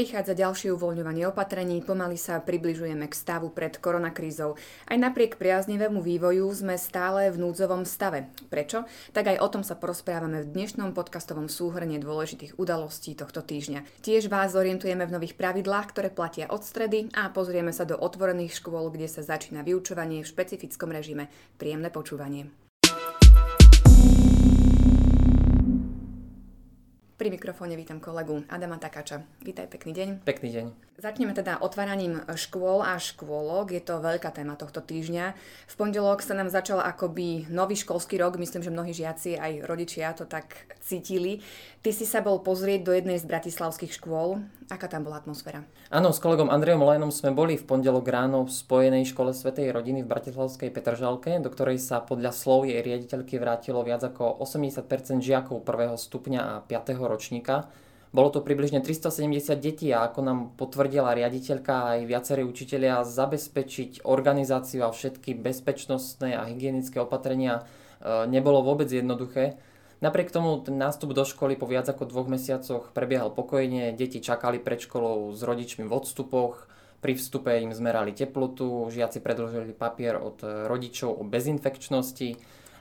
Prichádza ďalšie uvoľňovanie opatrení, pomaly sa približujeme k stavu pred koronakrízou. Aj napriek priaznivému vývoju sme stále v núdzovom stave. Prečo? Tak aj o tom sa porozprávame v dnešnom podcastovom súhrne dôležitých udalostí tohto týždňa. Tiež vás orientujeme v nových pravidlách, ktoré platia od stredy a pozrieme sa do otvorených škôl, kde sa začína vyučovanie v špecifickom režime. Príjemné počúvanie. Pri mikrofóne vítam kolegu Adama Takača. Vítaj, pekný deň. Pekný deň. Začneme teda otváraním škôl a škôlok. Je to veľká téma tohto týždňa. V pondelok sa nám začal akoby nový školský rok. Myslím, že mnohí žiaci aj rodičia to tak cítili. Ty si sa bol pozrieť do jednej z bratislavských škôl. Aká tam bola atmosféra? Áno, s kolegom Andrejom Lajnom sme boli v pondelok ráno v Spojenej škole Svetej rodiny v Bratislavskej Petržalke, do ktorej sa podľa slov jej riaditeľky vrátilo viac ako 80% žiakov prvého stupňa a 5 ročníka. Bolo to približne 370 detí a ako nám potvrdila riaditeľka aj viacerí učitelia, zabezpečiť organizáciu a všetky bezpečnostné a hygienické opatrenia e, nebolo vôbec jednoduché. Napriek tomu ten nástup do školy po viac ako dvoch mesiacoch prebiehal pokojne, deti čakali pred školou s rodičmi v odstupoch, pri vstupe im zmerali teplotu, žiaci predložili papier od rodičov o bezinfekčnosti,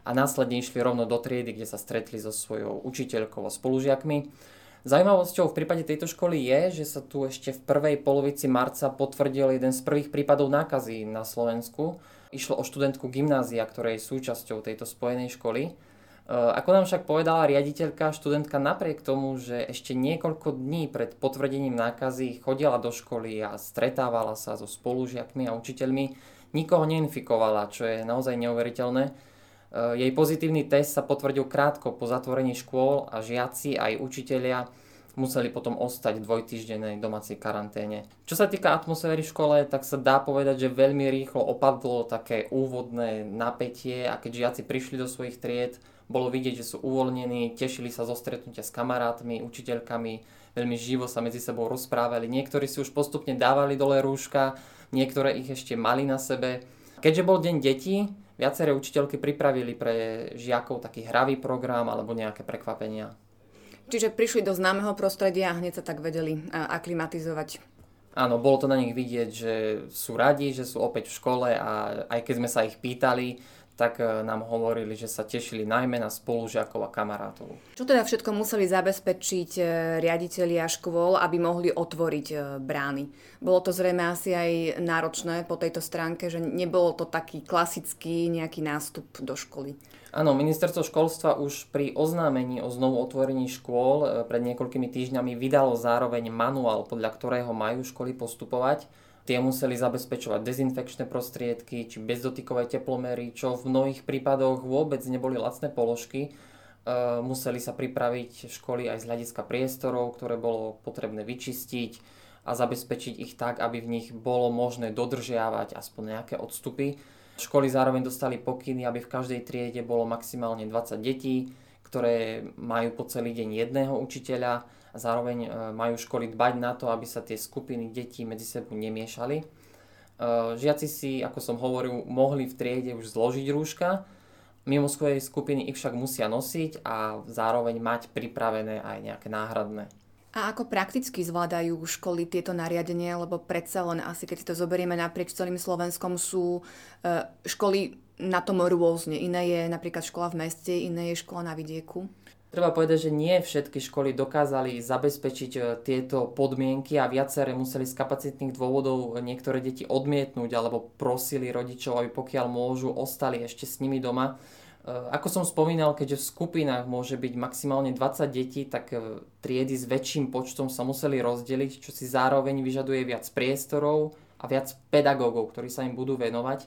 a následne išli rovno do triedy, kde sa stretli so svojou učiteľkou a spolužiakmi. Zajímavosťou v prípade tejto školy je, že sa tu ešte v prvej polovici marca potvrdil jeden z prvých prípadov nákazy na Slovensku. Išlo o študentku gymnázia, ktorej je súčasťou tejto spojenej školy. E, ako nám však povedala riaditeľka, študentka napriek tomu, že ešte niekoľko dní pred potvrdením nákazy chodila do školy a stretávala sa so spolužiakmi a učiteľmi, nikoho neinfikovala, čo je naozaj neuveriteľné. Eh, jej pozitívny test sa potvrdil krátko po zatvorení škôl a žiaci aj učitelia museli potom ostať v dvojtýždennej domácej karanténe. Čo sa týka atmosféry v škole, tak sa dá povedať, že veľmi rýchlo opadlo také úvodné napätie a keď žiaci prišli do svojich tried, bolo vidieť, že sú uvoľnení, tešili sa zo stretnutia s kamarátmi, učiteľkami, veľmi živo sa medzi sebou rozprávali. Niektorí si už postupne dávali dole rúška, niektoré ich ešte mali na sebe. Keďže bol deň detí, viaceré učiteľky pripravili pre žiakov taký hravý program alebo nejaké prekvapenia. Čiže prišli do známeho prostredia a hneď sa tak vedeli aklimatizovať. Áno, bolo to na nich vidieť, že sú radi, že sú opäť v škole a aj keď sme sa ich pýtali, tak e, nám hovorili, že sa tešili najmä na spolužiakov a kamarátov. Čo teda všetko museli zabezpečiť e, riaditeľia škôl, aby mohli otvoriť e, brány? Bolo to zrejme asi aj náročné po tejto stránke, že nebolo to taký klasický nejaký nástup do školy. Áno, ministerstvo školstva už pri oznámení o znovu otvorení škôl pred niekoľkými týždňami vydalo zároveň manuál, podľa ktorého majú školy postupovať Tie museli zabezpečovať dezinfekčné prostriedky či bezdotykové teplomery, čo v mnohých prípadoch vôbec neboli lacné položky. E, museli sa pripraviť školy aj z hľadiska priestorov, ktoré bolo potrebné vyčistiť a zabezpečiť ich tak, aby v nich bolo možné dodržiavať aspoň nejaké odstupy. Školy zároveň dostali pokyny, aby v každej triede bolo maximálne 20 detí, ktoré majú po celý deň jedného učiteľa a zároveň e, majú školy dbať na to, aby sa tie skupiny detí medzi sebou nemiešali. E, žiaci si, ako som hovoril, mohli v triede už zložiť rúška, mimo svojej skupiny ich však musia nosiť a zároveň mať pripravené aj nejaké náhradné. A ako prakticky zvládajú školy tieto nariadenia, lebo predsa len asi keď si to zoberieme naprieč celým Slovenskom sú e, školy na tom rôzne. Iné je napríklad škola v meste, iné je škola na vidieku. Treba povedať, že nie všetky školy dokázali zabezpečiť e, tieto podmienky a viaceré museli z kapacitných dôvodov niektoré deti odmietnúť alebo prosili rodičov, aby pokiaľ môžu, ostali ešte s nimi doma. E, ako som spomínal, keďže v skupinách môže byť maximálne 20 detí, tak e, triedy s väčším počtom sa museli rozdeliť, čo si zároveň vyžaduje viac priestorov a viac pedagógov, ktorí sa im budú venovať.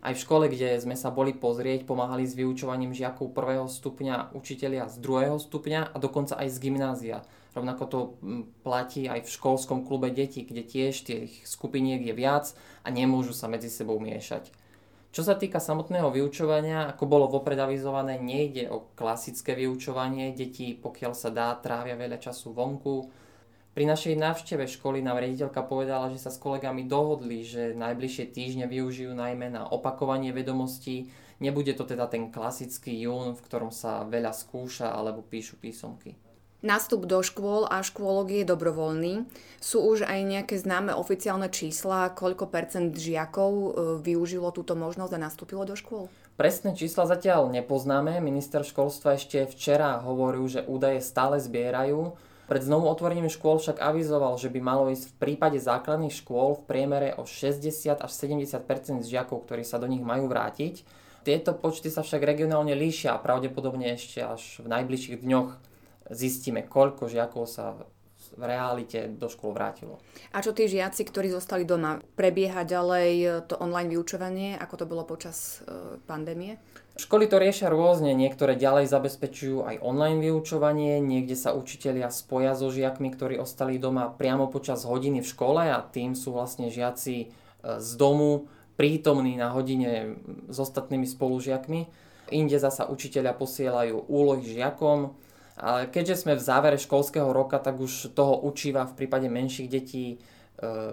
Aj v škole, kde sme sa boli pozrieť, pomáhali s vyučovaním žiakov prvého stupňa učitelia z druhého stupňa a dokonca aj z gymnázia. Rovnako to platí aj v školskom klube detí, kde tiež tých skupiniek je viac a nemôžu sa medzi sebou miešať. Čo sa týka samotného vyučovania, ako bolo vopred avizované, nejde o klasické vyučovanie. Deti, pokiaľ sa dá, trávia veľa času vonku, pri našej návšteve školy nám riaditeľka povedala, že sa s kolegami dohodli, že najbližšie týždne využijú najmä na opakovanie vedomostí. Nebude to teda ten klasický jún, v ktorom sa veľa skúša alebo píšu písomky. Nástup do škôl a škôlok je dobrovoľný. Sú už aj nejaké známe oficiálne čísla, koľko percent žiakov e, využilo túto možnosť a nastúpilo do škôl? Presné čísla zatiaľ nepoznáme. Minister školstva ešte včera hovoril, že údaje stále zbierajú. Pred znovu otvorením škôl však avizoval, že by malo ísť v prípade základných škôl v priemere o 60 až 70% žiakov, ktorí sa do nich majú vrátiť. Tieto počty sa však regionálne líšia a pravdepodobne ešte až v najbližších dňoch zistíme, koľko žiakov sa v realite do škôl vrátilo. A čo tí žiaci, ktorí zostali doma? Prebieha ďalej to online vyučovanie, ako to bolo počas e, pandémie? Školy to riešia rôzne, niektoré ďalej zabezpečujú aj online vyučovanie, niekde sa učitelia spoja so žiakmi, ktorí ostali doma priamo počas hodiny v škole a tým sú vlastne žiaci e, z domu prítomní na hodine s ostatnými spolužiakmi. Inde zasa učiteľia posielajú úlohy žiakom, ale keďže sme v závere školského roka, tak už toho učiva v prípade menších detí e,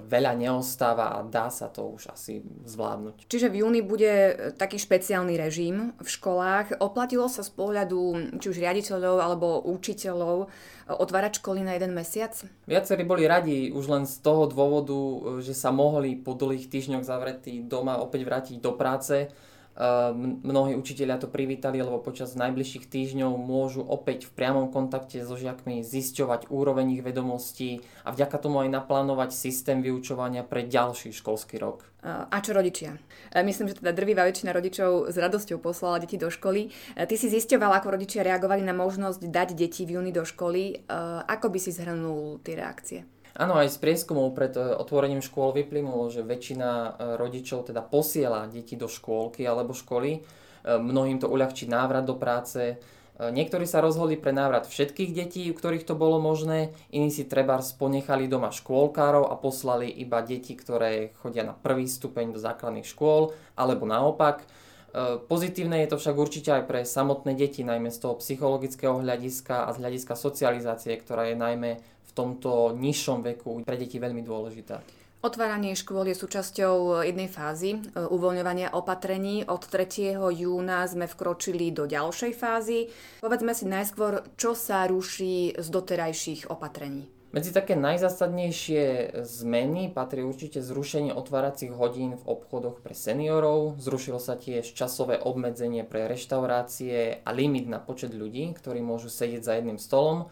veľa neostáva a dá sa to už asi zvládnuť. Čiže v júni bude taký špeciálny režim v školách. Oplatilo sa z pohľadu či už riaditeľov alebo učiteľov otvárať školy na jeden mesiac? Viacerí boli radi už len z toho dôvodu, že sa mohli po dlhých týždňoch zavretí doma opäť vrátiť do práce mnohí učiteľia to privítali, lebo počas najbližších týždňov môžu opäť v priamom kontakte so žiakmi zisťovať úroveň ich vedomostí a vďaka tomu aj naplánovať systém vyučovania pre ďalší školský rok. A čo rodičia? E, myslím, že teda drvivá väčšina rodičov s radosťou poslala deti do školy. E, ty si zisťovala, ako rodičia reagovali na možnosť dať deti v júni do školy. E, ako by si zhrnul tie reakcie? Áno, aj z prieskumov pred e, otvorením škôl vyplynulo, že väčšina e, rodičov teda posiela deti do škôlky alebo školy. E, mnohým to uľahčí návrat do práce. Niektorí sa rozhodli pre návrat všetkých detí, u ktorých to bolo možné, iní si treba ponechali doma škôlkárov a poslali iba deti, ktoré chodia na prvý stupeň do základných škôl, alebo naopak. Pozitívne je to však určite aj pre samotné deti, najmä z toho psychologického hľadiska a z hľadiska socializácie, ktorá je najmä tomto nižšom veku pre deti veľmi dôležitá. Otváranie škôl je súčasťou jednej fázy e, uvoľňovania opatrení. Od 3. júna sme vkročili do ďalšej fázy. Povedzme si najskôr, čo sa ruší z doterajších opatrení. Medzi také najzásadnejšie zmeny patrí určite zrušenie otváracích hodín v obchodoch pre seniorov, zrušilo sa tiež časové obmedzenie pre reštaurácie a limit na počet ľudí, ktorí môžu sedieť za jedným stolom.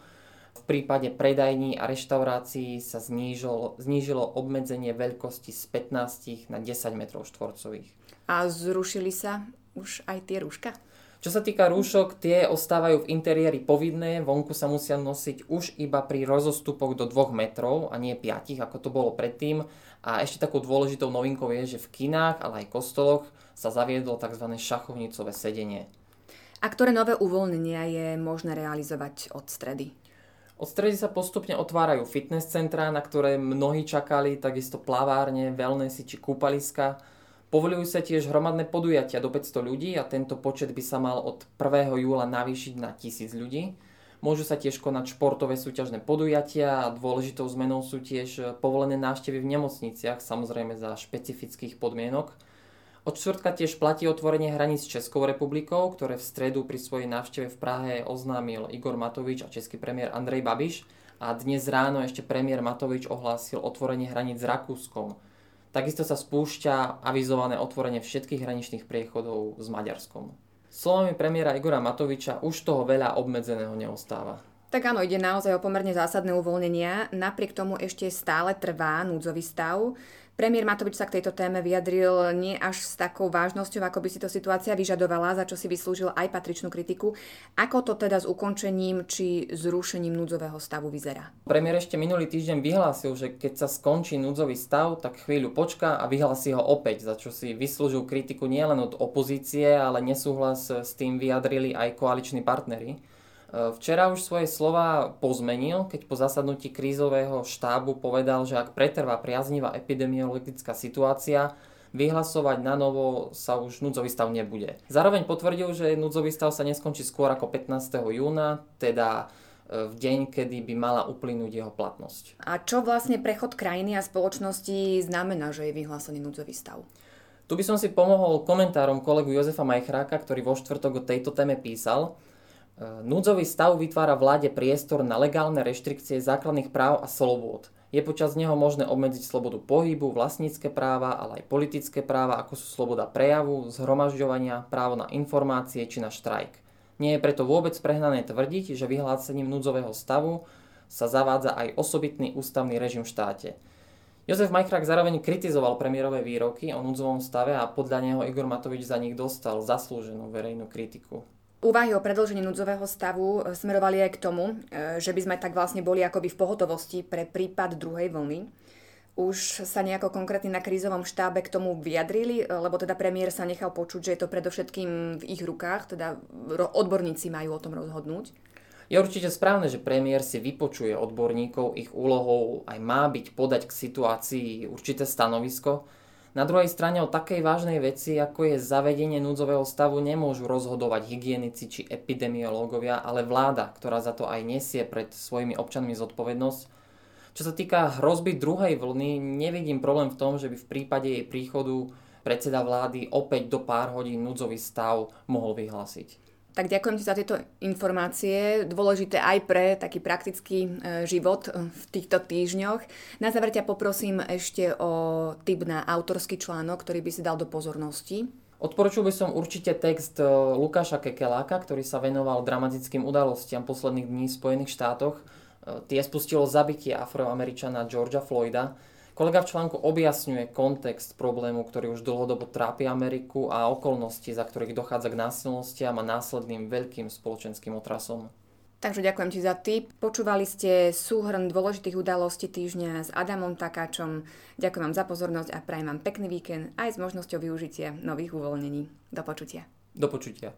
Prípade predajní a reštaurácií sa znížilo, znížilo obmedzenie veľkosti z 15 na 10 m štvorcových. A zrušili sa už aj tie rúška? Čo sa týka rúšok, tie ostávajú v interiéri povinné, vonku sa musia nosiť už iba pri rozostupoch do 2 metrov a nie 5, ako to bolo predtým. A ešte takou dôležitou novinkou je, že v kinách, ale aj kostoloch sa zaviedlo tzv. šachovnicové sedenie. A ktoré nové uvoľnenia je možné realizovať od stredy? Od stredy sa postupne otvárajú fitness centrá, na ktoré mnohí čakali, takisto plavárne, wellnessy či kúpaliska. Povolujú sa tiež hromadné podujatia do 500 ľudí a tento počet by sa mal od 1. júla navýšiť na 1000 ľudí. Môžu sa tiež konať športové súťažné podujatia a dôležitou zmenou sú tiež povolené návštevy v nemocniciach, samozrejme za špecifických podmienok. Od čtvrtka tiež platí otvorenie hraníc s Českou republikou, ktoré v stredu pri svojej návšteve v Prahe oznámil Igor Matovič a český premiér Andrej Babiš a dnes ráno ešte premiér Matovič ohlásil otvorenie hraníc s Rakúskom. Takisto sa spúšťa avizované otvorenie všetkých hraničných priechodov s Maďarskom. Slovami premiéra Igora Matoviča už toho veľa obmedzeného neostáva. Tak áno, ide naozaj o pomerne zásadné uvoľnenia. Napriek tomu ešte stále trvá núdzový stav. Premiér Matovič sa k tejto téme vyjadril nie až s takou vážnosťou, ako by si to situácia vyžadovala, za čo si vyslúžil aj patričnú kritiku. Ako to teda s ukončením či zrušením núdzového stavu vyzerá? Premiér ešte minulý týždeň vyhlásil, že keď sa skončí núdzový stav, tak chvíľu počká a vyhlási ho opäť, za čo si vyslúžil kritiku nielen od opozície, ale nesúhlas s tým vyjadrili aj koaliční partnery. Včera už svoje slova pozmenil, keď po zasadnutí krízového štábu povedal, že ak pretrvá priaznivá epidemiologická situácia, vyhlasovať na novo sa už núdzový stav nebude. Zároveň potvrdil, že núdzový stav sa neskončí skôr ako 15. júna, teda e, v deň, kedy by mala uplynúť jeho platnosť. A čo vlastne prechod krajiny a spoločnosti znamená, že je vyhlásený núdzový stav? Tu by som si pomohol komentárom kolegu Jozefa Majchráka, ktorý vo štvrtok o tejto téme písal. Núdzový stav vytvára vláde priestor na legálne reštrikcie základných práv a slobôd. Je počas neho možné obmedziť slobodu pohybu, vlastnícke práva, ale aj politické práva, ako sú sloboda prejavu, zhromažďovania, právo na informácie či na štrajk. Nie je preto vôbec prehnané tvrdiť, že vyhlásením núdzového stavu sa zavádza aj osobitný ústavný režim v štáte. Jozef Majchrák zároveň kritizoval premiérové výroky o núdzovom stave a podľa neho Igor Matovič za nich dostal zaslúženú verejnú kritiku. Úvahy o predlžení núdzového stavu e, smerovali aj k tomu, e, že by sme tak vlastne boli akoby v pohotovosti pre prípad druhej vlny. Už sa nejako konkrétne na krízovom štábe k tomu vyjadrili, e, lebo teda premiér sa nechal počuť, že je to predovšetkým v ich rukách, teda odborníci majú o tom rozhodnúť. Je určite správne, že premiér si vypočuje odborníkov, ich úlohou aj má byť podať k situácii určité stanovisko, na druhej strane o takej vážnej veci, ako je zavedenie núdzového stavu, nemôžu rozhodovať hygienici či epidemiológovia, ale vláda, ktorá za to aj nesie pred svojimi občanmi zodpovednosť. Čo sa týka hrozby druhej vlny, nevidím problém v tom, že by v prípade jej príchodu predseda vlády opäť do pár hodín núdzový stav mohol vyhlásiť. Tak ďakujem ti za tieto informácie, dôležité aj pre taký praktický e, život e, v týchto týždňoch. Na záver ťa poprosím ešte o tip na autorský článok, ktorý by si dal do pozornosti. Odporučil by som určite text e, Lukáša Kekeláka, ktorý sa venoval dramatickým udalostiam posledných dní v Spojených štátoch. Tie spustilo zabitie afroameričana Georgia Floyda, Kolega v článku objasňuje kontext problému, ktorý už dlhodobo trápi Ameriku a okolnosti, za ktorých dochádza k násilnostiam a následným veľkým spoločenským otrasom. Takže ďakujem ti za tip. Počúvali ste súhrn dôležitých udalostí týždňa s Adamom Takáčom. Ďakujem vám za pozornosť a prajem vám pekný víkend aj s možnosťou využitia nových uvoľnení. Do počutia. Do počutia.